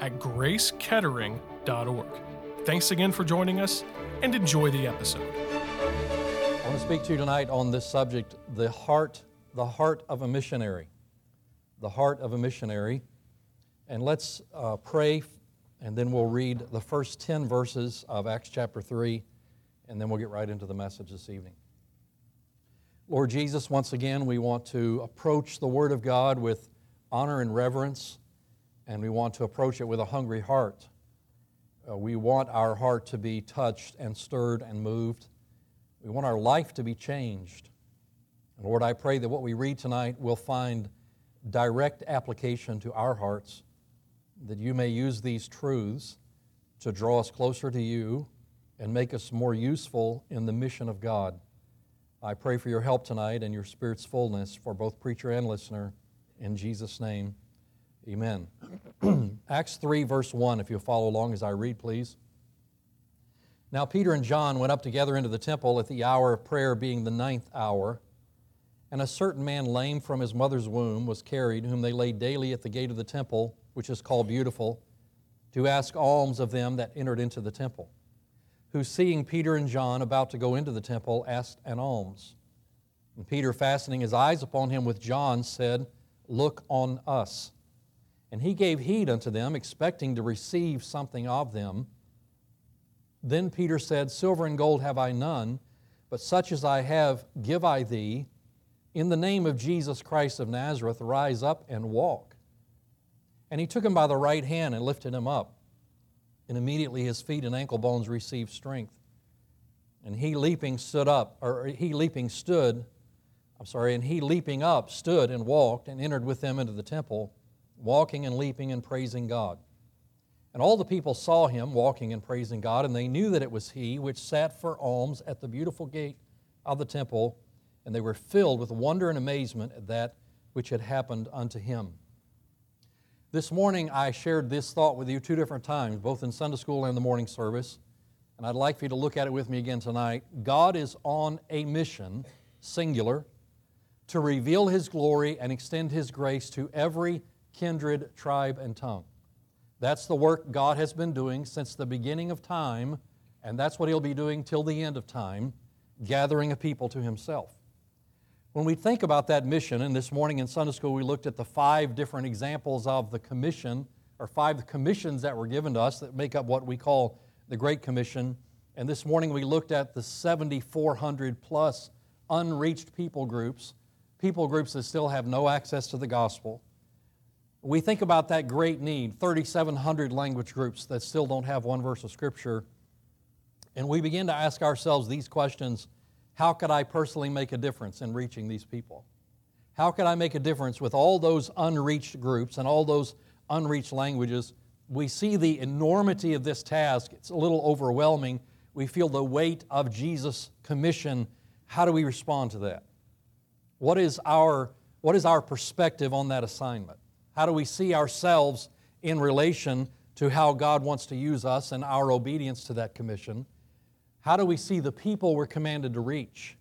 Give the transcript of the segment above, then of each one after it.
at gracekettering.org. Thanks again for joining us and enjoy the episode. I want to speak to you tonight on this subject, the heart, the heart of a missionary. The heart of a missionary. And let's uh, pray, and then we'll read the first 10 verses of Acts chapter 3, and then we'll get right into the message this evening. Lord Jesus, once again, we want to approach the Word of God with honor and reverence and we want to approach it with a hungry heart. Uh, we want our heart to be touched and stirred and moved. We want our life to be changed. And Lord, I pray that what we read tonight will find direct application to our hearts, that you may use these truths to draw us closer to you and make us more useful in the mission of God. I pray for your help tonight and your Spirit's fullness for both preacher and listener. In Jesus' name, Amen. Acts 3, verse 1, if you'll follow along as I read, please. Now Peter and John went up together into the temple at the hour of prayer, being the ninth hour. And a certain man, lame from his mother's womb, was carried, whom they laid daily at the gate of the temple, which is called Beautiful, to ask alms of them that entered into the temple. Who, seeing Peter and John about to go into the temple, asked an alms. And Peter, fastening his eyes upon him with John, said, Look on us. And he gave heed unto them, expecting to receive something of them. Then Peter said, Silver and gold have I none, but such as I have give I thee. In the name of Jesus Christ of Nazareth, rise up and walk. And he took him by the right hand and lifted him up. And immediately his feet and ankle bones received strength. And he leaping stood up, or he leaping stood, I'm sorry, and he leaping up stood and walked and entered with them into the temple walking and leaping and praising God. And all the people saw him walking and praising God, and they knew that it was he which sat for alms at the beautiful gate of the temple, and they were filled with wonder and amazement at that which had happened unto him. This morning I shared this thought with you two different times, both in Sunday school and the morning service, and I'd like for you to look at it with me again tonight. God is on a mission, singular, to reveal his glory and extend his grace to every kindred, tribe, and tongue. That's the work God has been doing since the beginning of time, and that's what He'll be doing till the end of time, gathering a people to Himself. When we think about that mission, and this morning in Sunday school we looked at the five different examples of the commission, or five commissions that were given to us that make up what we call the Great Commission. And this morning we looked at the 7,400 plus unreached people groups, people groups that still have no access to the gospel we think about that great need 3,700 language groups that still don't have one verse of Scripture. And we begin to ask ourselves these questions How could I personally make a difference in reaching these people? How could I make a difference with all those unreached groups and all those unreached languages? We see the enormity of this task. It's a little overwhelming. We feel the weight of Jesus' commission. How do we respond to that? What is our, what is our perspective on that assignment? How do we see ourselves in relation to how God wants to use us and our obedience to that commission? How do we see the people we're commanded to reach?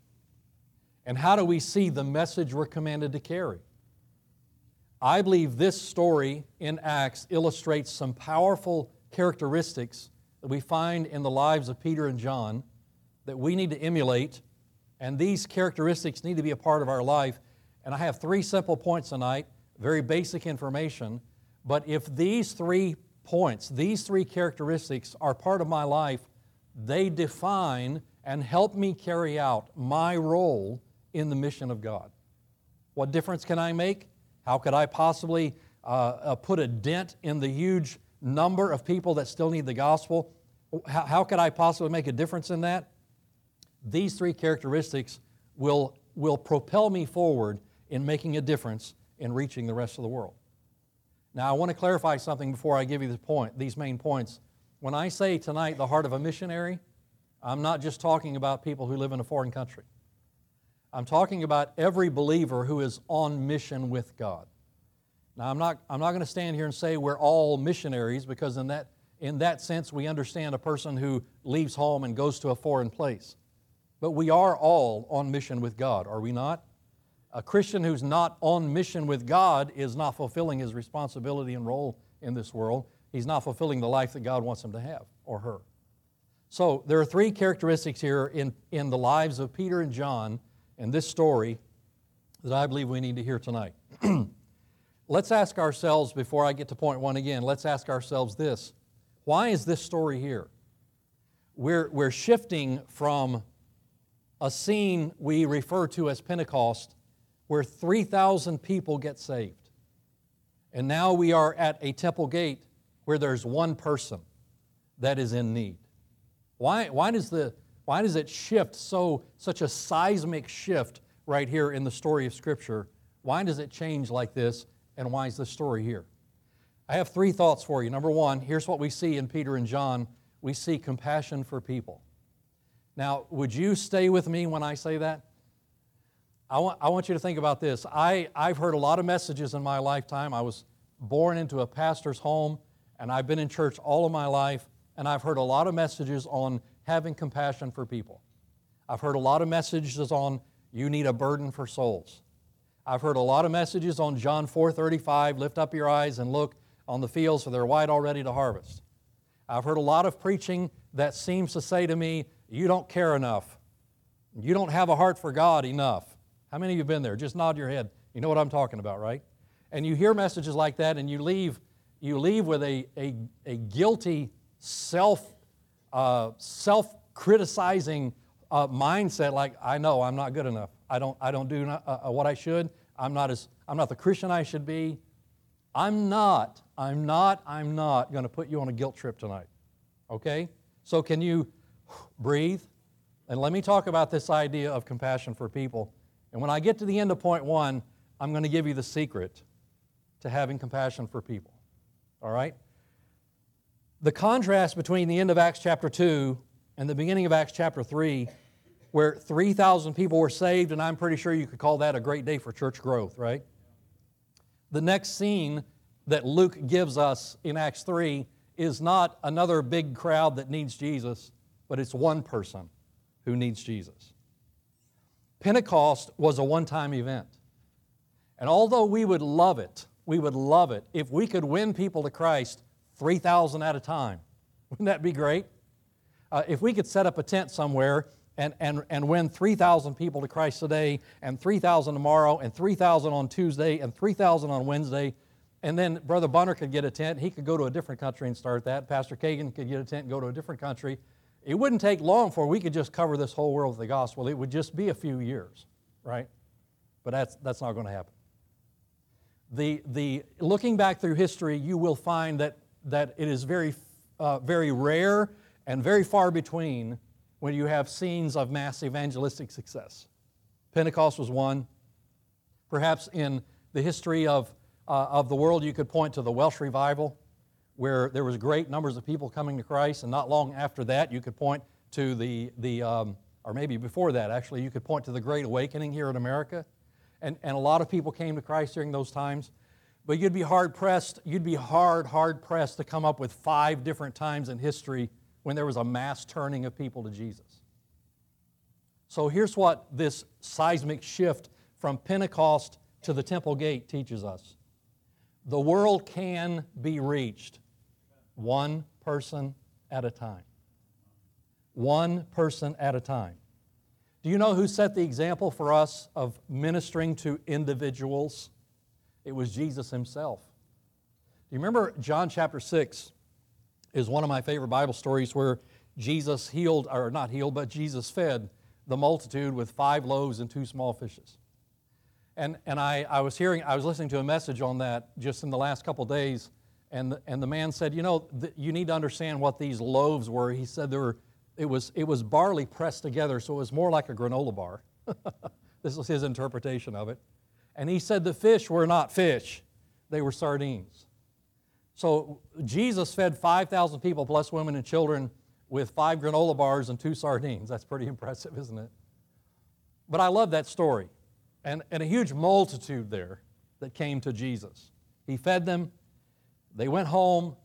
And how do we see the message we're commanded to carry? I believe this story in Acts illustrates some powerful characteristics that we find in the lives of Peter and John that we need to emulate, and these characteristics need to be a part of our life. And I have three simple points tonight very basic information. But if these three points, these three characteristics are part of my life, they define and help me carry out my role in the mission of God. What difference can I make? How could I possibly uh, uh, put a dent in the huge number of people that still need the gospel? How, how could I possibly make a difference in that? These three characteristics will, will propel me forward in making a difference in reaching the rest of the world. Now, I want to clarify something before I give you point, these main points. when I say tonight the heart of a missionary, I'm not just talking about people who live in a foreign country. I'm talking about every believer who is on mission with God. Now, I'm not, I'm not going to stand here and say we're all missionaries because, in that, in that sense, we understand a person who leaves home and goes to a foreign place. But we are all on mission with God, are we not? A Christian who's not on mission with God is not fulfilling his responsibility and role in this world. He's not fulfilling the life that God wants him to have or her. So there are three characteristics here in, in the lives of Peter and John in this story that I believe we need to hear tonight. let's ask ourselves, before I get to point one again, let's ask ourselves this why is this story here? We're, we're shifting from a scene we refer to as Pentecost where 3,000 people get saved. And now we are at a temple gate where there's one person that is in need. Why, why, does, the, why does it shift so, such a seismic shift right here in the story of Scripture? Why does it change like this, and why is this story here? I have three thoughts for you. Number one, here's what we see in Peter and John we see compassion for people. Now, would you stay with me when I say that? I want, I want you to think about this. I, I've heard a lot of messages in my lifetime. I was born into a pastor's home, and I've been in church all of my life, and I've heard a lot of messages on having compassion for people. I've heard a lot of messages on you need a burden for souls. I've heard a lot of messages on John 4:35, lift up your eyes and look on the fields for they're white already to harvest. I've heard a lot of preaching that seems to say to me, you don't care enough. You don't have a heart for God enough. How many of you have been there? Just nod your head. You know what I'm talking about, right? And you hear messages like that and you leave, you leave with a, a, a guilty, self, uh, self-criticizing uh, mindset like, I know I'm not good enough. I don't, I don't do not, uh, uh, what I should. I'm not, as, I'm not the Christian I should be. I'm not, I'm not, I'm not going to put you on a guilt trip tonight. Okay? So can you breathe? And let me talk about this idea of compassion for people and when I get to the end of point one, I'm going to give you the secret to having compassion for people. All right? The contrast between the end of Acts chapter 2 and the beginning of Acts chapter 3, where 3,000 people were saved, and I'm pretty sure you could call that a great day for church growth, right? The next scene that Luke gives us in Acts 3 is not another big crowd that needs Jesus, but it's one person who needs Jesus. Pentecost was a one time event. And although we would love it, we would love it if we could win people to Christ 3,000 at a time. Wouldn't that be great? Uh, if we could set up a tent somewhere and, and, and win 3,000 people to Christ today, and 3,000 tomorrow, and 3,000 on Tuesday, and 3,000 on Wednesday, and then Brother Bunner could get a tent. He could go to a different country and start that. Pastor Kagan could get a tent and go to a different country. It wouldn't take long for we could just cover this whole world with the gospel. It would just be a few years, right? But that's, that's not going to happen. The, the, looking back through history, you will find that, that it is very, uh, very rare and very far between when you have scenes of mass evangelistic success. Pentecost was one. Perhaps in the history of, uh, of the world, you could point to the Welsh revival where there was great numbers of people coming to Christ, and not long after that, you could point to the, the um, or maybe before that, actually, you could point to the Great Awakening here in America. And, and a lot of people came to Christ during those times. But you'd be hard pressed, you'd be hard, hard pressed to come up with five different times in history when there was a mass turning of people to Jesus. So here's what this seismic shift from Pentecost to the temple gate teaches us the world can be reached one person at a time. One person at a time. Do you know who set the example for us of ministering to individuals? It was Jesus himself. Do you remember John chapter 6 is one of my favorite Bible stories where Jesus healed, or not healed, but Jesus fed the multitude with five loaves and two small fishes. And, and I, I was hearing, I was listening to a message on that just in the last couple days and the, and the man said, You know, th- you need to understand what these loaves were. He said there were, it, was, it was barley pressed together, so it was more like a granola bar. this was his interpretation of it. And he said the fish were not fish, they were sardines. So Jesus fed 5,000 people plus women and children with five granola bars and two sardines. That's pretty impressive, isn't it? But I love that story. And, and a huge multitude there that came to Jesus. He fed them, they went home,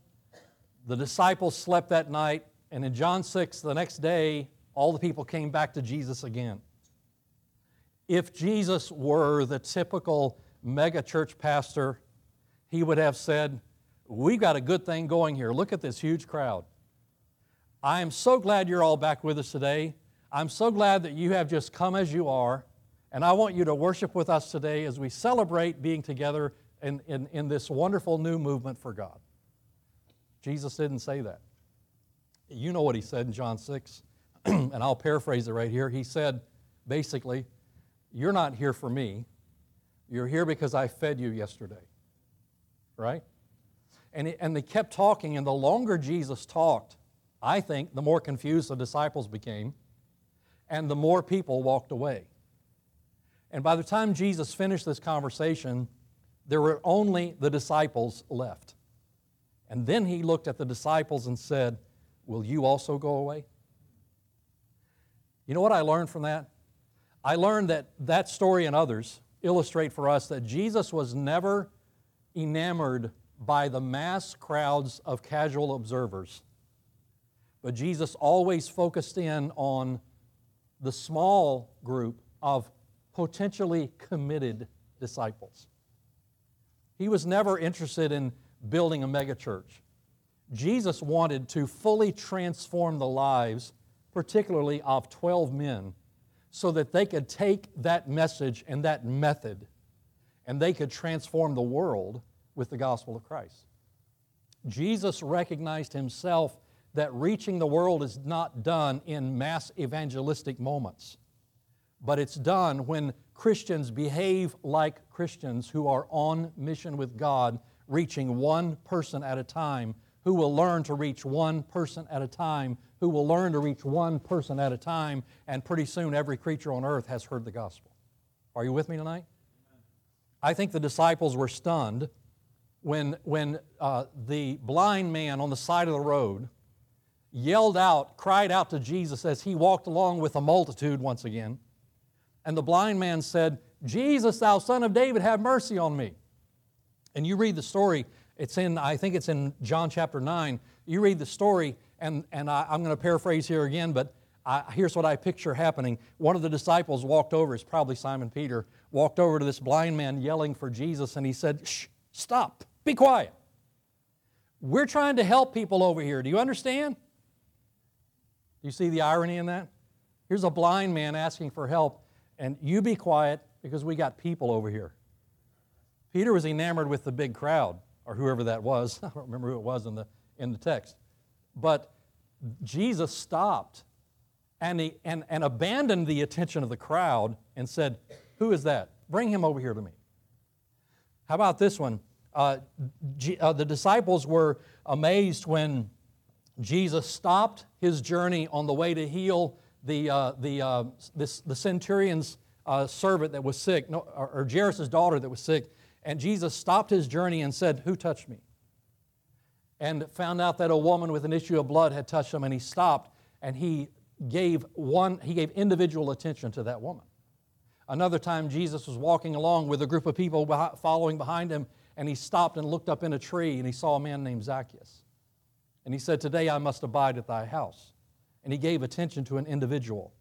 the disciples slept that night, and in John 6, the next day, all the people came back to Jesus again. If Jesus were the typical mega church pastor, he would have said, We've got a good thing going here. Look at this huge crowd. I am so glad you're all back with us today. I'm so glad that you have just come as you are. And I want you to worship with us today as we celebrate being together in, in, in this wonderful new movement for God. Jesus didn't say that. You know what he said in John 6, and I'll paraphrase it right here. He said, basically, You're not here for me. You're here because I fed you yesterday. Right? And, it, and they kept talking, and the longer Jesus talked, I think the more confused the disciples became, and the more people walked away. And by the time Jesus finished this conversation, there were only the disciples left. And then he looked at the disciples and said, Will you also go away? You know what I learned from that? I learned that that story and others illustrate for us that Jesus was never enamored by the mass crowds of casual observers, but Jesus always focused in on the small group of potentially committed disciples. He was never interested in building a megachurch. Jesus wanted to fully transform the lives, particularly of 12 men, so that they could take that message and that method and they could transform the world with the gospel of Christ. Jesus recognized himself that reaching the world is not done in mass evangelistic moments, but it's done when Christians behave like Christians who are on mission with God, reaching one person at a time, who will learn to reach one person at a time, who will learn to reach one person at a time, and pretty soon every creature on earth has heard the gospel. Are you with me tonight? I think the disciples were stunned when, when uh, the blind man on the side of the road yelled out, cried out to Jesus as he walked along with a multitude once again. And the blind man said, Jesus, thou son of David, have mercy on me. And you read the story, it's in, I think it's in John chapter 9. You read the story, and, and I, am going to paraphrase here again, but I, here's what I picture happening. One of the disciples walked over, it's probably Simon Peter, walked over to this blind man yelling for Jesus, and he said, Shh, stop, be quiet. We're trying to help people over here. Do you understand? Do you see the irony in that? Here's a blind man asking for help, and you be quiet because we got people over here. Peter was enamored with the big crowd, or whoever that was. I don't remember who it was in the, in the text. But Jesus stopped and, he, and, and abandoned the attention of the crowd and said, Who is that? Bring him over here to me. How about this one? Uh, G, uh, the disciples were amazed when Jesus stopped his journey on the way to heal the, uh, the, uh, this, the centurion's uh, servant that was sick, no, or, or Jairus' daughter that was sick. And Jesus stopped his journey and said, Who touched me? And found out that a woman with an issue of blood had touched him, and he stopped and he gave one, he gave individual attention to that woman. Another time, Jesus was walking along with a group of people following behind him, and he stopped and looked up in a tree and he saw a man named Zacchaeus. And he said, Today I must abide at thy house. And he gave attention to an individual.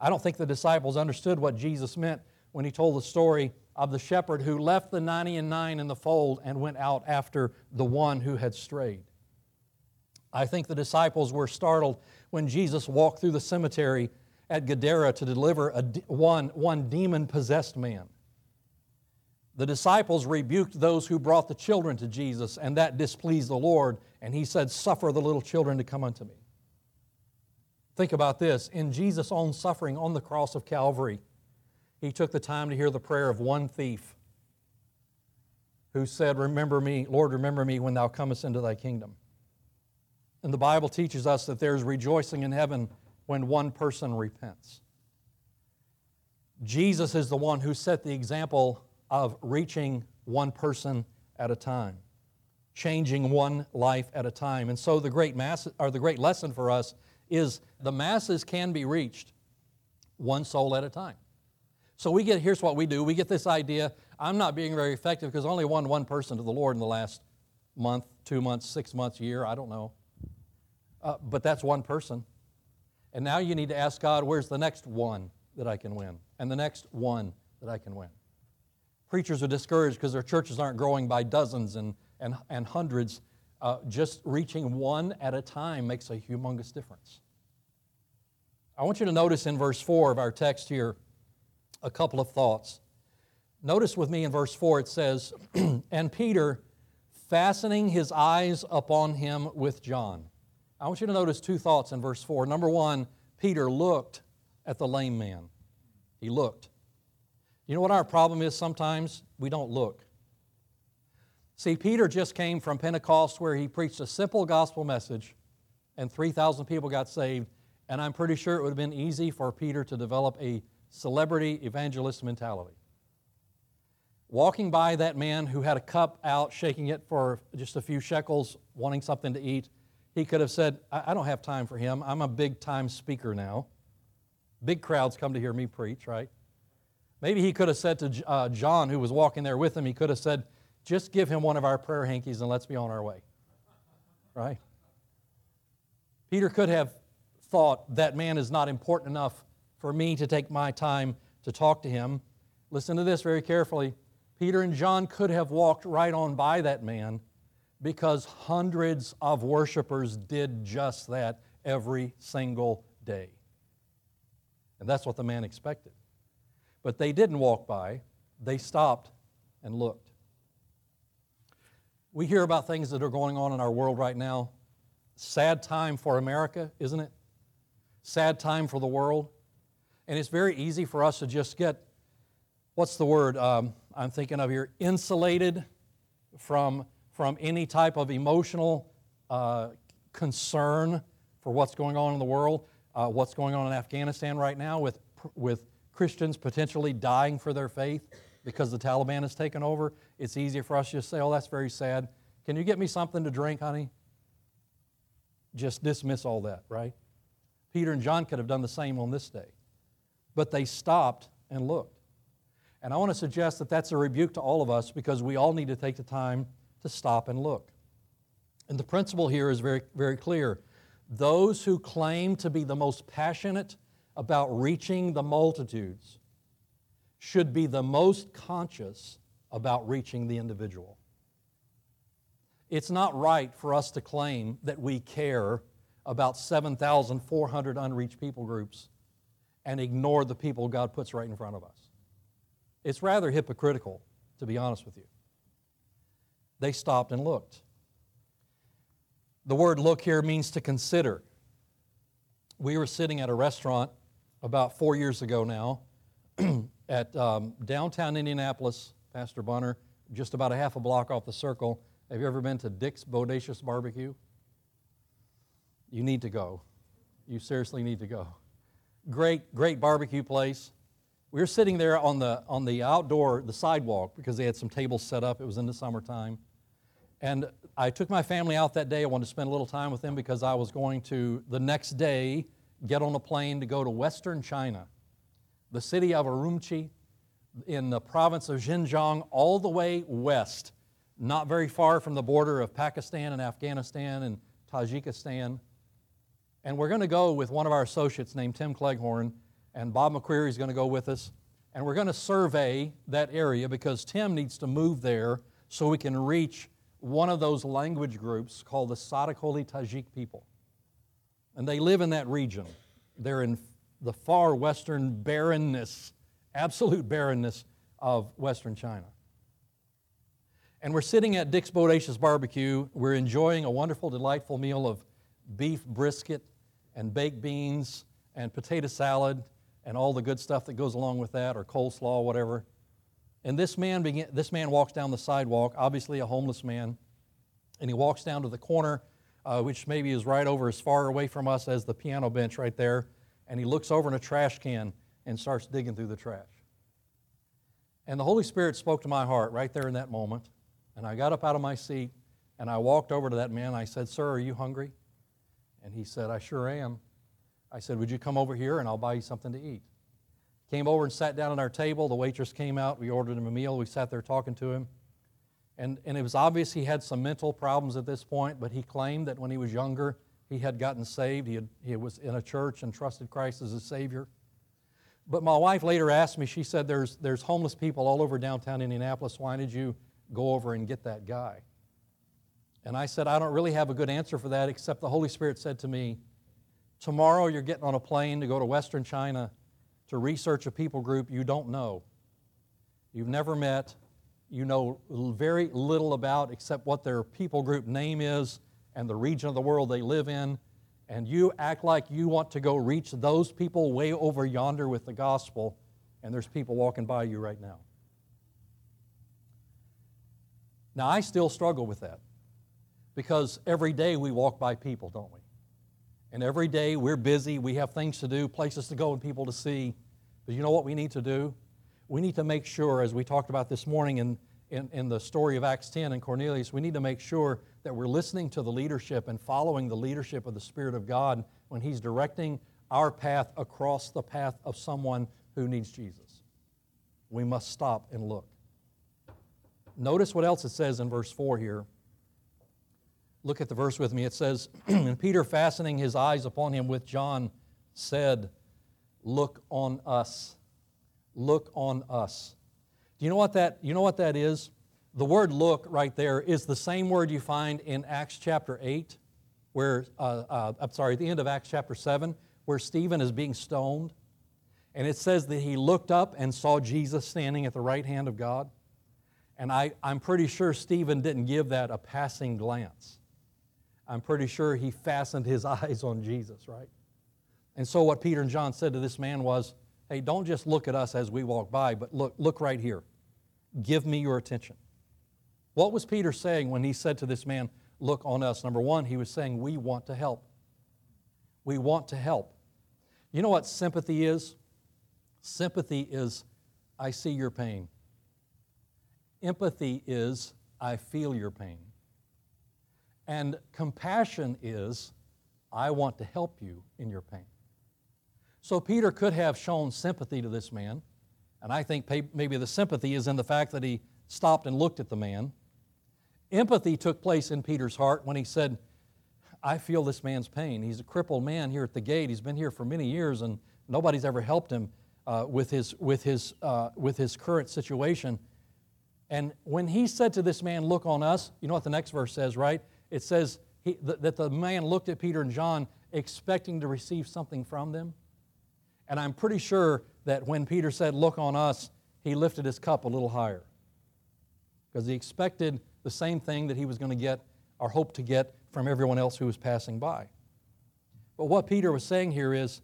I don't think the disciples understood what Jesus meant when he told the story of the shepherd who left the 90 and 9 in the fold and went out after the one who had strayed. I think the disciples were startled when Jesus walked through the cemetery at Gadara to deliver a, one, one demon possessed man. The disciples rebuked those who brought the children to Jesus, and that displeased the Lord, and he said, Suffer the little children to come unto me. Think about this. In Jesus' own suffering on the cross of Calvary, he took the time to hear the prayer of one thief who said, Remember me, Lord, remember me when thou comest into thy kingdom. And the Bible teaches us that there's rejoicing in heaven when one person repents. Jesus is the one who set the example of reaching one person at a time. changing one life at a time. And so the great mass or the great lesson for us is the masses can be reached one soul at a time. So we get here's what we do. We get this idea, I'm not being very effective because only won one person to the Lord in the last month, 2 months, 6 months, year, I don't know. Uh, but that's one person. And now you need to ask God, where's the next one that I can win? And the next one that I can win. Preachers are discouraged because their churches aren't growing by dozens and, and, and hundreds. Uh, just reaching one at a time makes a humongous difference. I want you to notice in verse 4 of our text here a couple of thoughts. Notice with me in verse 4 it says, And Peter, fastening his eyes upon him with John. I want you to notice two thoughts in verse 4. Number one, Peter looked at the lame man. He looked. You know what our problem is sometimes? We don't look. See, Peter just came from Pentecost where he preached a simple gospel message and 3,000 people got saved. And I'm pretty sure it would have been easy for Peter to develop a celebrity evangelist mentality. Walking by that man who had a cup out, shaking it for just a few shekels, wanting something to eat, he could have said, I, don't have time for him. I'm a big time speaker now. Big crowds come to hear me preach, right? Maybe he could have said to uh, John, who was walking there with him, he could have said, just give him one of our prayer hankies and let's be on our way. Right? Peter could have thought, that man is not important enough for me to take my time to talk to him. Listen to this very carefully. Peter and John could have walked right on by that man because hundreds of worshipers did just that every single day. And that's what the man expected. But they didn't walk by, they stopped and looked. We hear about things that are going on in our world right now. Sad time for America, isn't it? Sad time for the world. And it's very easy for us to just get, what's the word um, I'm thinking of here, insulated from from any type of emotional uh, concern for what's going on in the world, uh, what's going on in Afghanistan right now with, with Christians potentially dying for their faith because the Taliban has taken over. It's easier for us to just say, oh, that's very sad. Can you get me something to drink, honey? Just dismiss all that, right? Peter and John could have done the same on this day. But they stopped and looked. And I want to suggest that that's a rebuke to all of us because we all need to take the time to stop and look. And the principle here is very, very clear. Those who claim to be the most passionate about reaching the multitudes should be the most conscious about reaching the individual. It's not right for us to claim that we care about 7,400 unreached people groups and ignore the people God puts right in front of us. It's rather hypocritical, to be honest with you they stopped and looked. The word look here means to consider. We were sitting at a restaurant about four years ago now at um, downtown Indianapolis, Pastor Bunner, just about a half a block off the circle. Have you ever been to Dick's Bodacious Barbecue? You need to go. You seriously need to go. Great, great barbecue place. We were sitting there on the, on the outdoor, the sidewalk, because they had some tables set up. It was in the summertime. And I took my family out that day. I wanted to spend a little time with them because I was going to, the next day, get on a plane to go to Western China, the city of Urumqi in the province of Xinjiang, all the way west, not very far from the border of Pakistan and Afghanistan and Tajikistan. And we're going to go with one of our associates named Tim Cleghorn, and Bob McCreary is going to go with us. And we're going to survey that area because Tim needs to move there so we can reach one of those language groups called the Sarikoli Tajik people. And they live in that region. They're in the far western barrenness, absolute barrenness of western China. And we're sitting at Dick's Bodacious Barbecue. We're enjoying a wonderful, delightful meal of beef brisket and baked beans and potato salad and all the good stuff that goes along with that, or coleslaw, whatever. And this man, begin, this man walks down the sidewalk, obviously a homeless man, and he walks down to the corner, uh, which maybe is right over as far away from us as the piano bench right there, and he looks over in a trash can and starts digging through the trash. And the Holy Spirit spoke to my heart right there in that moment, and I got up out of my seat And I walked over to that man. I said, Sir, are you hungry? And he said, I sure am. I said, Would you come over here and I'll buy you something to eat? Came over and sat down at our table. The waitress came out. We ordered him a meal. We sat there talking to him. And, and it was obvious he had some mental problems at this point, but he claimed that when he was younger, he had gotten saved. He, had, he was in a church and trusted Christ as a Savior. But my wife later asked me, she said, there's, there's homeless people all over downtown Indianapolis. Why did you go over and get that guy? And I said, I don't really have a good answer for that, except the Holy Spirit said to me, Tomorrow you're getting on a plane to go to Western China to research a people group you don't know, you've never met, you know very little about except what their people group name is and the region of the world they live in, and you act like you want to go reach those people way over yonder with the gospel, and there's people walking by you right now. Now, I still struggle with that because every day we walk by people, don't we? And every day we're busy, we have things to do, places to go, and people to see. But you know what we need to do? We need to make sure, as we talked about this morning in, in, in the story of Acts 10 and Cornelius, we need to make sure that we're listening to the leadership and following the leadership of the Spirit of God when He's directing our path across the path of someone who needs Jesus. We must stop and look. Notice what else it says in verse 4 here. Look at the verse with me. It says, And Peter, fastening his eyes upon him with John, said, Look on us. Look on us. Do you know what that, you know what that is? The word look right there is the same word you find in Acts chapter 8, where, uh, uh, I'm sorry, at the end of Acts chapter 7, where Stephen is being stoned. And it says that he looked up and saw Jesus standing at the right hand of God. And I, I'm pretty sure Stephen didn't give that a passing glance. I'm pretty sure he fastened his eyes on Jesus, right? And so what Peter and John said to this man was, hey, don't just look at us as we walk by, but look, look right here. Give me your attention. What was Peter saying when he said to this man, Look on us? Number one, he was saying, We want to help. We want to help. You know what sympathy is? Sympathy is, I see your pain. Empathy is, I feel your pain. And compassion is, I want to help you in your pain. So Peter could have shown sympathy to this man, and I think maybe the sympathy is in the fact that he stopped and looked at the man. Empathy took place in Peter's heart when he said, I feel this man's pain. He's a crippled man here at the gate. He's been here for many years and nobody's ever helped him uh, with, his, with, his, uh, with his current situation. And when he said to this man, Look on us, you know what the next verse says, right? It says he, th- that the man looked at Peter and John expecting to receive something from them. And I'm pretty sure that when Peter said, Look on us, he lifted his cup a little higher because he expected the same thing that he was going to get or hope to get from everyone else who was passing by. But what Peter was saying here is,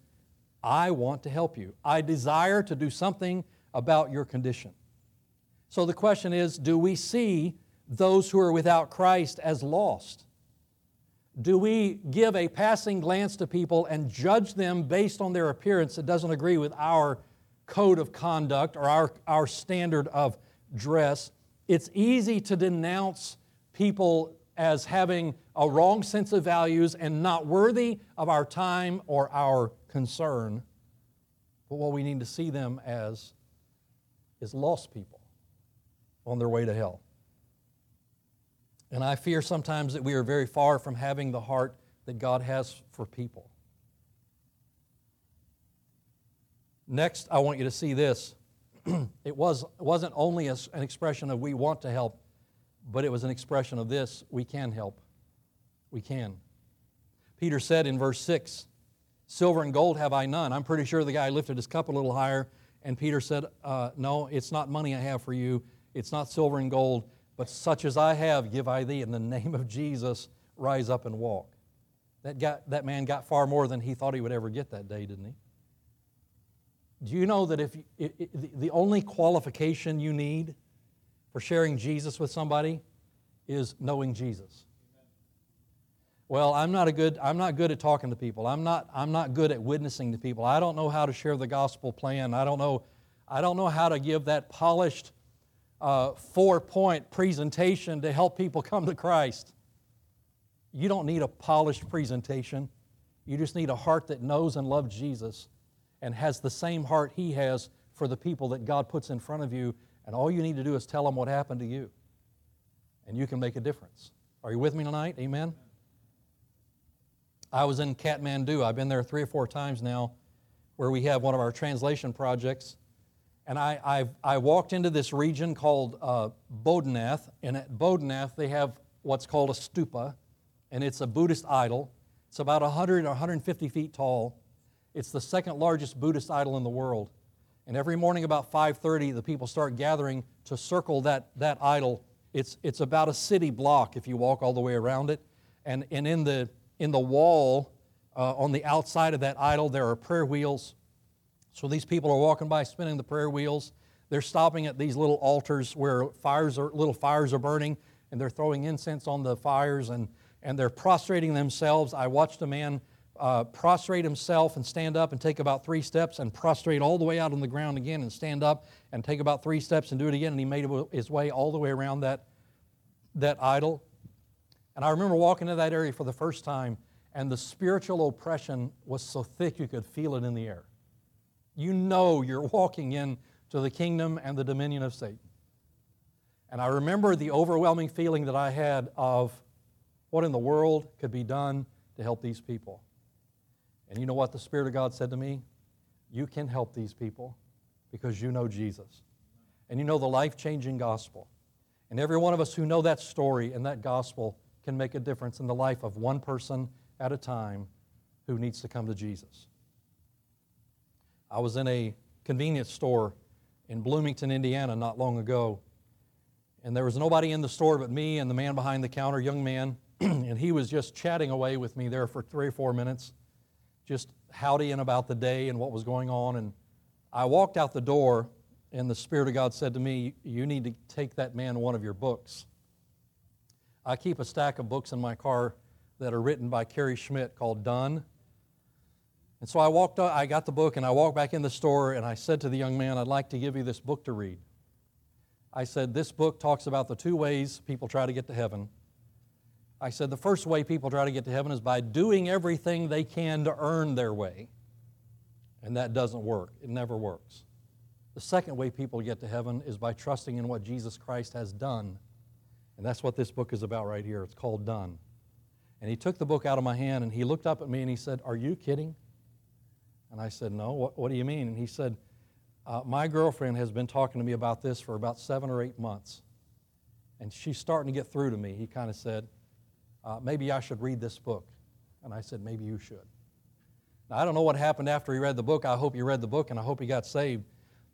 I want to help you. I desire to do something about your condition. So the question is do we see those who are without Christ as lost? Do we give a passing glance to people and judge them based on their appearance that doesn't agree with our code of conduct or our, our standard of dress? It's easy to denounce people as having a wrong sense of values and not worthy of our time or our concern. But what we need to see them as is lost people on their way to hell. And I fear sometimes that we are very far from having the heart that God has for people. Next, I want you to see this. it was, wasn't only a, an expression of we want to help, but it was an expression of this we can help. We can. Peter said in verse 6, Silver and gold have I none. I'm pretty sure the guy lifted his cup a little higher, and Peter said, uh, No, it's not money I have for you. It's not silver and gold, but such as I have give I thee. In the name of Jesus, rise up and walk. That, got, that man got far more than he thought he would ever get that day, didn't he? Do you know that if, the only qualification you need for sharing Jesus with somebody is knowing Jesus? Well, I'm not a good I'm not good at talking to people. I'm not I'm not good at witnessing to people. I don't know how to share the gospel plan. I don't know I don't know how to give that polished uh, four point presentation to help people come to Christ. You don't need a polished presentation. You just need a heart that knows and loves Jesus and has the same heart He has for the people that God puts in front of you. And all you need to do is tell them what happened to you. And you can make a difference. Are you with me tonight? Amen? I was in Kathmandu. I've been there three or four times now, where we have one of our translation projects. And I, I've, i walked into this region called uh, and at Bodhanath they have what's called a stupa, and it's a Buddhist idol. It's about 100 or 150 feet tall. It's the second largest Buddhist idol in the world. And every morning about 5:30, the people start gathering to circle that, that idol. It's, it's about a city block if you walk all the way around it. And, and in, the, in the wall, uh, on the outside of that idol, there are prayer wheels so these people are walking by spinning the prayer wheels. They're stopping at these little altars where fires are, little fires are burning, and they're throwing incense on the fires and, and they're prostrating themselves. I watched a man uh, prostrate himself and stand up and take about three steps and prostrate all the way out on the ground again and stand up and take about three steps and do it again. And he made his way all the way around that, that idol. And I remember walking to that area for the first time, and the spiritual oppression was so thick you could feel it in the air you know you're walking into the kingdom and the dominion of Satan. And I remember the overwhelming feeling that I had of what in the world could be done to help these people. And you know what the Spirit of God said to me? You can help these people because you know Jesus. And you know the life changing gospel. And every one of us who know that story and that gospel can make a difference in the life of one person at a time who needs to come to Jesus. I was in a convenience store in Bloomington, Indiana, not long ago, and there was nobody in the store but me and the man behind the counter, young man, and he was just chatting away with me there for three or four minutes, just howdying about the day and what was going on. And I walked out the door, and the Spirit of God said to me, You need to take that man one of your books. I keep a stack of books in my car that are written by Cary Schmidt called Done. And so I walked, up, I got the book and I walked back in the store and I said to the young man, I'd like to give you this book to read. I said, This book talks about the two ways people try to get to heaven. I said, The first way people try to get to heaven is by doing everything they can to earn their way. And that doesn't work, it never works. The second way people get to heaven is by trusting in what Jesus Christ has done. And that's what this book is about right here. It's called Done. And he took the book out of my hand and he looked up at me and he said, Are you kidding? And I said, No, what, what do you mean? And he said, uh, My girlfriend has been talking to me about this for about seven or eight months. And she's starting to get through to me. He kind of said, uh, Maybe I should read this book. And I said, Maybe you should. Now, I don't know what happened after he read the book. I hope he read the book and I hope he got saved.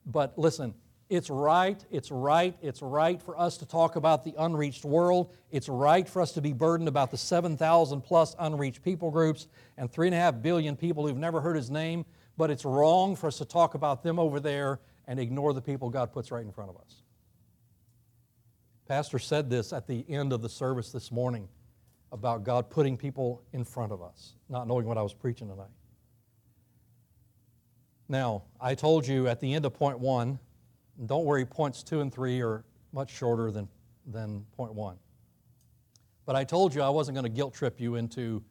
But listen, it's right, it's right, it's right for us to talk about the unreached world. It's right for us to be burdened about the 7,000 plus unreached people groups and 3.5 billion people who've never heard his name. But it's wrong for us to talk about them over there and ignore the people God puts right in front of us. Pastor said this at the end of the service this morning about God putting people in front of us, not knowing what I was preaching tonight. Now, I told you at the end of point one don't worry, points two and three are much shorter than, than point one. But I told you I wasn't going to guilt trip you into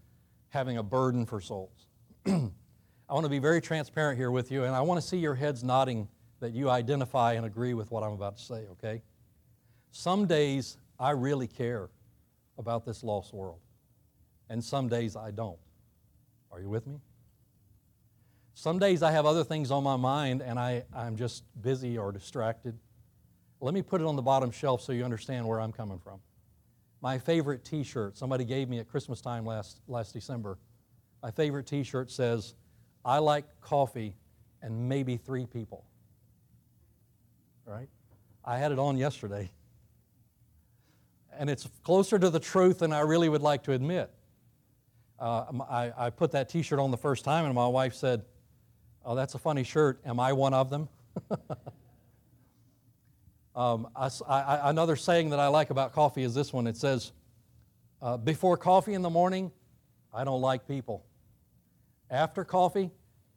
having a burden for souls. I want to be very transparent here with you, and I want to see your heads nodding that you identify and agree with what I'm about to say, okay? Some days I really care about this lost world, and some days I don't. Are you with me? Some days I have other things on my mind and I, I'm just busy or distracted. Let me put it on the bottom shelf so you understand where I'm coming from. My favorite t shirt, somebody gave me at Christmas time last, last December. My favorite t shirt says, I like coffee and maybe three people. Right? I had it on yesterday. And it's closer to the truth than I really would like to admit. Uh, I, I put that t shirt on the first time, and my wife said, Oh, that's a funny shirt. Am I one of them? um, I, I, another saying that I like about coffee is this one. It says, uh, Before coffee in the morning, I don't like people. After coffee,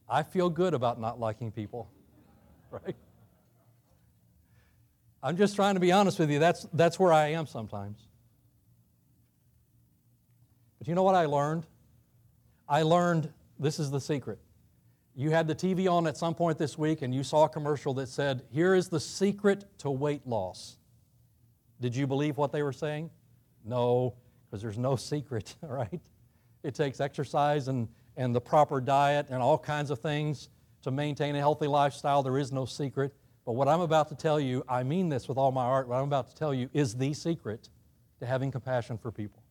I feel good about not liking people. right? I'm just trying to be honest with you. That's, that's where I am sometimes. But you know what I learned? I learned this is the secret. You had the TV on at some point this week and you saw a commercial that said, Here is the secret to weight loss. Did you believe what they were saying? No, because there's no secret, right? It takes exercise and, and the proper diet and all kinds of things to maintain a healthy lifestyle. There is no secret. But what I'm about to tell you, I mean this with all my heart, what I'm about to tell you is the secret to having compassion for people.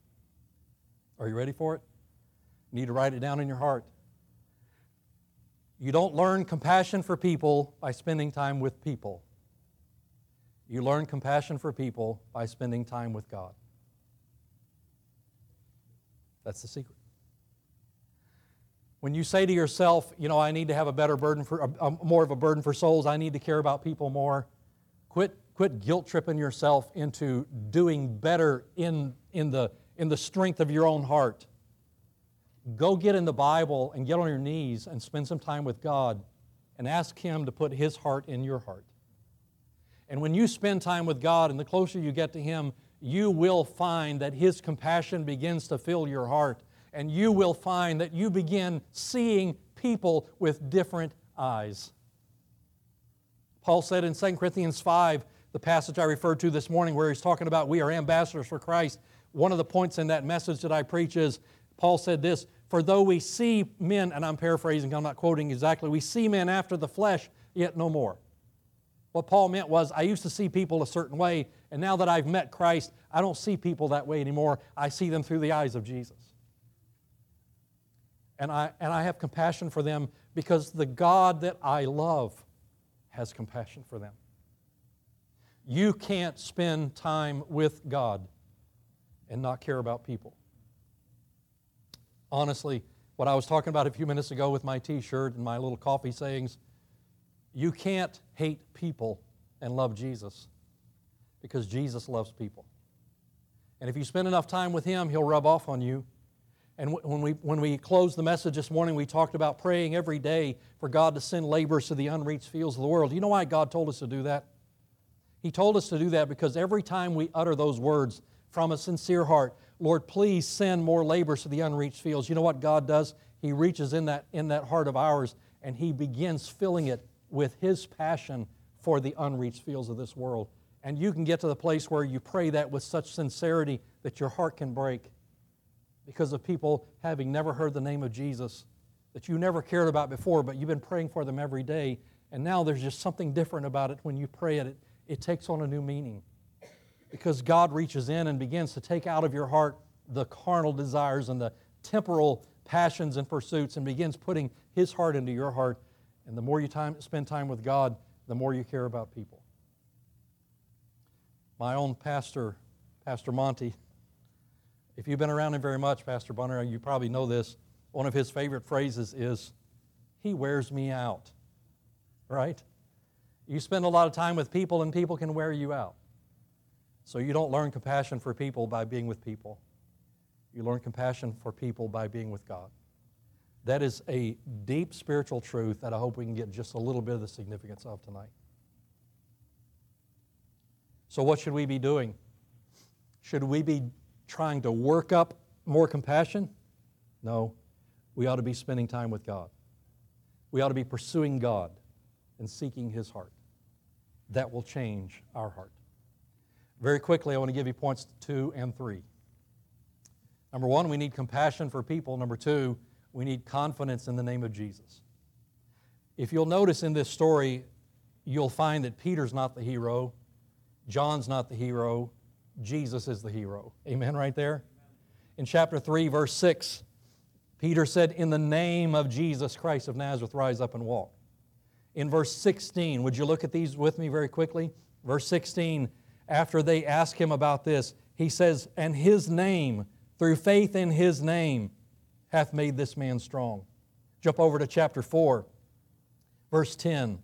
Are you ready for it? You need to write it down in your heart. You don't learn compassion for people by spending time with people. You learn compassion for people by spending time with God. That's the secret. When you say to yourself, you know, I need to have a better burden for, a, a, more of a burden for souls, I need to care about people more, quit, quit guilt tripping yourself into doing better in, in, the, in the strength of your own heart. Go get in the Bible and get on your knees and spend some time with God and ask Him to put His heart in your heart. And when you spend time with God and the closer you get to Him, you will find that His compassion begins to fill your heart. And you will find that you begin seeing people with different eyes. Paul said in 2 Corinthians 5, the passage I referred to this morning, where he's talking about we are ambassadors for Christ, one of the points in that message that I preach is Paul said this For though we see men, and I'm paraphrasing, I'm not quoting exactly, we see men after the flesh, yet no more. What Paul meant was, I used to see people a certain way, and now that I've met Christ, I don't see people that way anymore. I see them through the eyes of Jesus. And I, and I have compassion for them because the God that I love has compassion for them. You can't spend time with God and not care about people. Honestly, what I was talking about a few minutes ago with my t shirt and my little coffee sayings, you can't hate people and love Jesus because Jesus loves people. And if you spend enough time with Him, He'll rub off on you. And when we, when we closed the message this morning, we talked about praying every day for God to send laborers to the unreached fields of the world. You know why God told us to do that? He told us to do that because every time we utter those words from a sincere heart, Lord, please send more laborers to the unreached fields. You know what God does? He reaches in that, in that heart of ours and He begins filling it with His passion for the unreached fields of this world. And you can get to the place where you pray that with such sincerity that your heart can break because of people having never heard the name of Jesus that you never cared about before, but you've been praying for them every day. And now there's just something different about it when you pray it. It, it takes on a new meaning because God reaches in and begins to take out of your heart the carnal desires and the temporal passions and pursuits and begins putting His heart into your heart and the more you time, spend time with God, the more you care about people. My own pastor, Pastor Monty, if you've been around him very much, Pastor Bunner, you probably know this. One of his favorite phrases is, He wears me out. Right? You spend a lot of time with people, and people can wear you out. So you don't learn compassion for people by being with people. You learn compassion for people by being with God. That is a deep spiritual truth that I hope we can get just a little bit of the significance of tonight. So, what should we be doing? Should we be trying to work up more compassion? No. We ought to be spending time with God. We ought to be pursuing God and seeking His heart. That will change our heart. Very quickly, I want to give you points two and three. Number one, we need compassion for people. Number two, we need confidence in the name of Jesus. If you'll notice in this story, you'll find that Peter's not the hero, John's not the hero, Jesus is the hero. Amen, right there? In chapter 3, verse 6, Peter said, In the name of Jesus Christ of Nazareth, rise up and walk. In verse 16, would you look at these with me very quickly? Verse 16, after they ask him about this, he says, And his name, through faith in his name, hath made this man strong. Jump over to chapter 4, verse 10.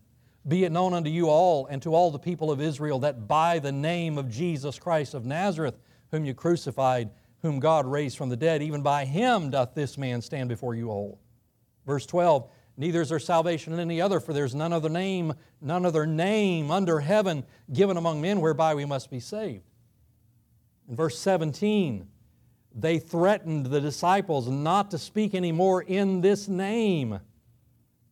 Be it known unto you all and to all the people of Israel that by the name of Jesus Christ of Nazareth, whom you crucified, whom God raised from the dead, even by him doth this man stand before you all. Verse 12, neither is there salvation in any other, for there's none other name, none other name under heaven given among men whereby we must be saved. In verse 17, they threatened the disciples not to speak anymore in this name.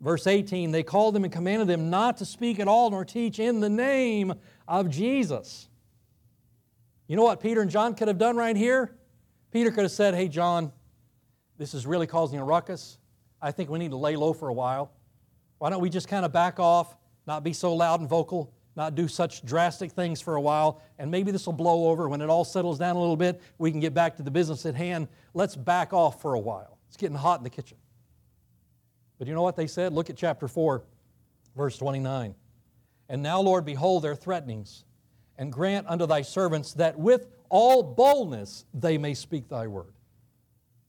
Verse 18, they called them and commanded them not to speak at all nor teach in the name of Jesus. You know what Peter and John could have done right here? Peter could have said, Hey, John, this is really causing a ruckus. I think we need to lay low for a while. Why don't we just kind of back off, not be so loud and vocal, not do such drastic things for a while, and maybe this will blow over. When it all settles down a little bit, we can get back to the business at hand. Let's back off for a while. It's getting hot in the kitchen. But you know what they said? Look at chapter 4, verse 29. And now, Lord, behold their threatenings, and grant unto thy servants that with all boldness they may speak thy word.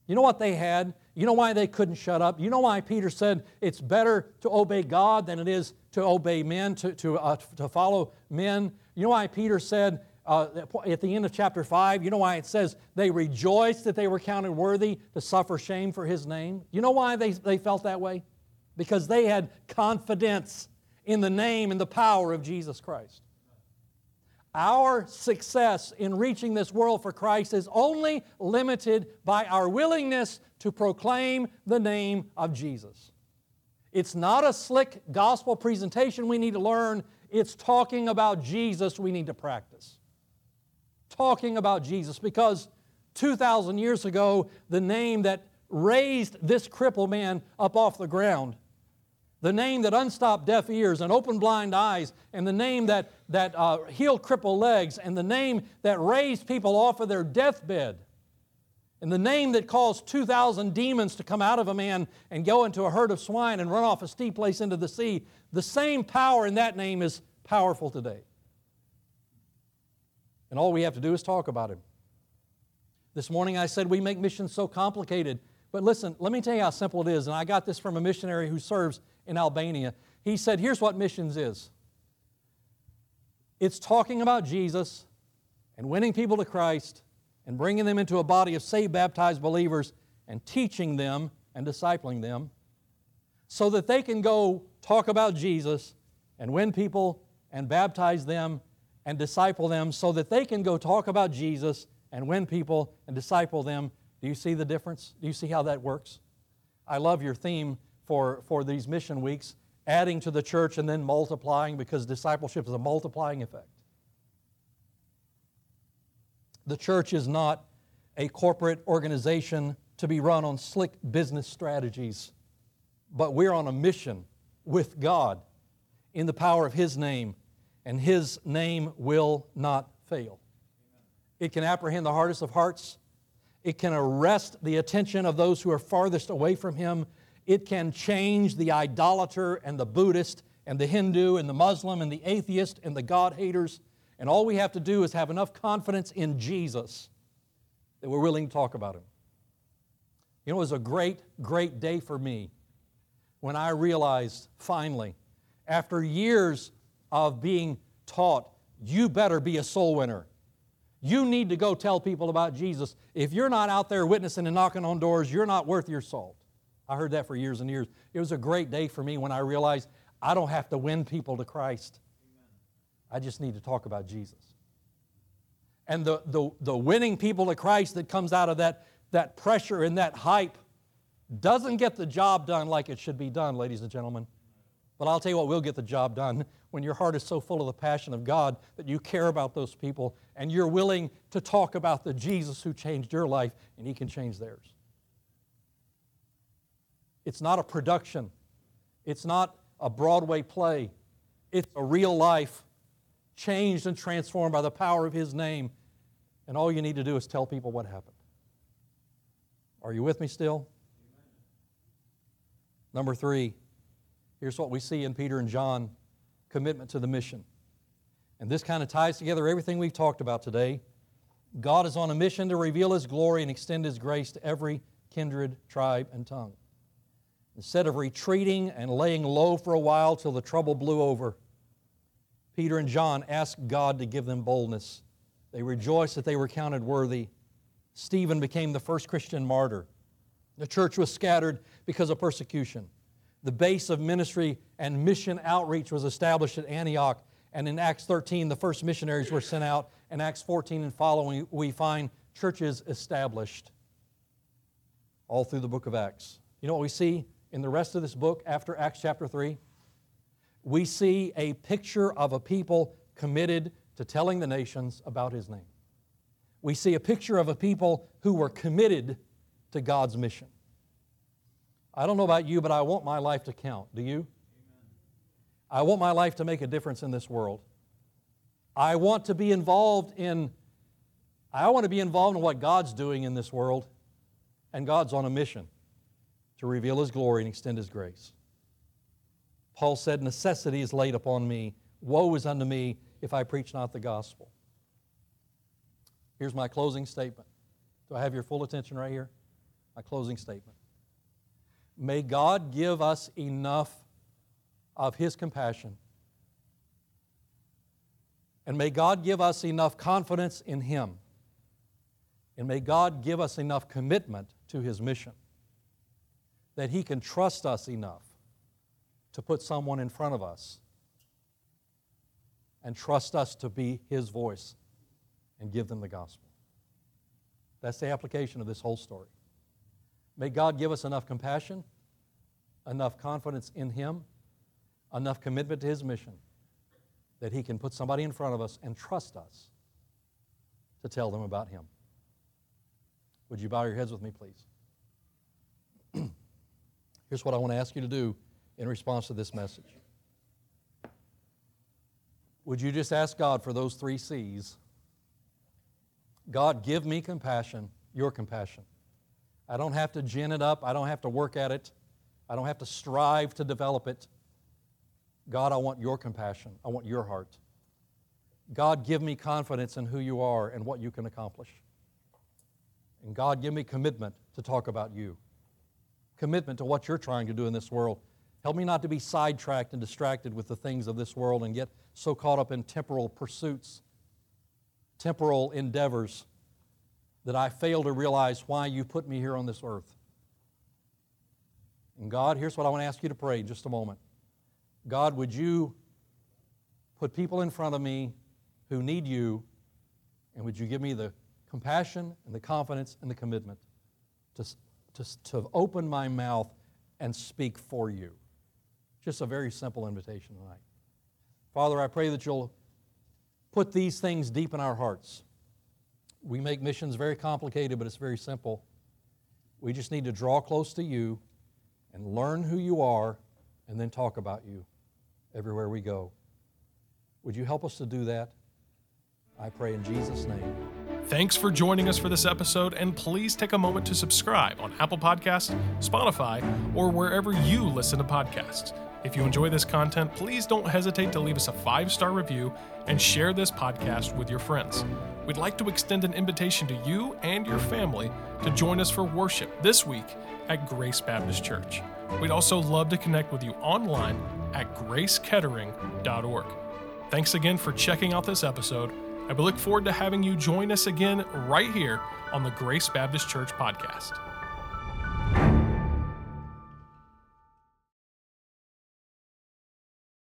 You know what they had? You know why they couldn't shut up? You know why Peter said it's better to obey God than it is to obey men, to, to, uh, to follow men? You know why Peter said uh, at the end of chapter 5, you know why it says they rejoiced that they were counted worthy to suffer shame for his name? You know why they, they felt that way? Because they had confidence in the name and the power of Jesus Christ. Our success in reaching this world for Christ is only limited by our willingness to proclaim the name of Jesus. It's not a slick gospel presentation we need to learn, it's talking about Jesus we need to practice talking about Jesus because 2,000 years ago, the name that raised this crippled man up off the ground, the name that unstopped deaf ears and opened blind eyes, and the name that, that uh, healed crippled legs, and the name that raised people off of their deathbed, and the name that caused 2,000 demons to come out of a man and go into a herd of swine and run off a steep place into the sea, the same power in that name is powerful today. And all we have to do is talk about Him. This morning I said we make missions so complicated. But listen, let me tell you how simple it is. And I got this from a missionary who serves in Albania. He said, Here's what missions is it's talking about Jesus and winning people to Christ and bringing them into a body of saved, baptized believers and teaching them and discipling them so that they can go talk about Jesus and win people and baptize them and disciple them so that they can go talk about Jesus and win people and disciple them. Do you see the difference? Do you see how that works? I love your theme for, for these mission weeks adding to the church and then multiplying because discipleship is a multiplying effect. The church is not a corporate organization to be run on slick business strategies, but we're on a mission with God in the power of His name and his name will not fail. It can apprehend the hardest of hearts. It can arrest the attention of those who are farthest away from him. It can change the idolater and the Buddhist and the Hindu and the Muslim and the atheist and the God haters. And all we have to do is have enough confidence in Jesus that we're willing to talk about him. You know, it was a great, great day for me when I realized finally, after years of being taught, you better be a soul winner. You need to go tell people about Jesus. If you're not out there witnessing and knocking on doors, you're not worth your salt. I heard that for years and years. It was a great day for me when I realized I don't have to win people to Christ. I just need to talk about Jesus. And the, the, the winning people to Christ that comes out of that, that pressure and that hype doesn't get the job done like it should be done, ladies and gentlemen. But I'll tell you what we'll get the job done when your heart is so full of the passion of God that you care about those people and you're willing to talk about the Jesus who changed your life and He can change theirs. It's not a production, it's not a Broadway play, it's a real life changed and transformed by the power of His name. And all you need to do is tell people what happened. Are you with me still? Number three, here's what we see in Peter and John commitment to the mission. And this kind of ties together everything we've talked about today. God is on a mission to reveal His glory and extend His grace to every kindred, tribe, and tongue. Instead of retreating and laying low for a while till the trouble blew over, Peter and John asked God to give them boldness. They rejoiced that they were counted worthy. Stephen became the first Christian martyr. The church was scattered because of persecution the base of ministry and mission outreach was established at Antioch. And in Acts 13, the first missionaries were sent out. In Acts 14 and following, we find churches established all through the book of Acts. You know what we see in the rest of this book after Acts chapter 3? We see a picture of a people committed to telling the nations about His name. We see a picture of a people who were committed to God's mission. I don't know about you, but I want my life to count. Do you? I want my life to make a difference in this world. I want to be involved in I want to be involved in what God's doing in this world, and God's on a mission to reveal His glory and extend His grace. Paul said, Necessity is laid upon me. Woe is unto me if I preach not the gospel. Here's my closing statement. Do I have your full attention right here? My closing statement. May God give us enough of His compassion. And may God give us enough confidence in Him. And may God give us enough commitment to His mission that He can trust us enough to put someone in front of us and trust us to be His voice and give them the gospel. That's the application of this whole story. May God give us enough compassion, enough confidence in Him, enough commitment to His mission that He can put somebody in front of us and trust us to tell them about Him. Would you bow your heads with me, please? Here's what I want to ask you to do in response to this message. Would you just ask God for those three C's? God, give me compassion, your compassion. I don't have to gin it up. I don't have to work at it. I don't have to strive to develop it. God, I want your compassion. I want your heart. God, give me confidence in who you are and what you can accomplish. And God, give me commitment to talk about you, commitment to what you're trying to do in this world. Help me not to be sidetracked and distracted with the things of this world and get so caught up in temporal pursuits, temporal endeavors that I fail to realize why you put me here on this earth. And God, here's what I want to ask you to pray in just a moment. God, would you put people in front of me who need you, and would you give me the compassion and the confidence and the commitment to, to, to open my mouth and speak for you? Just a very simple invitation tonight. Father, I pray that you'll put these things deep in our hearts. We make missions very complicated, but it's very simple. We just need to draw close to you and learn who you are and then talk about you everywhere we go. Would you help us to do that? I pray in Jesus' name. Thanks for joining us for this episode, and please take a moment to subscribe on Apple Podcasts, Spotify, or wherever you listen to podcasts. If you enjoy this content, please don't hesitate to leave us a five star review and share this podcast with your friends. We'd like to extend an invitation to you and your family to join us for worship this week at Grace Baptist Church. We'd also love to connect with you online at gracekettering.org. Thanks again for checking out this episode, and we look forward to having you join us again right here on the Grace Baptist Church podcast.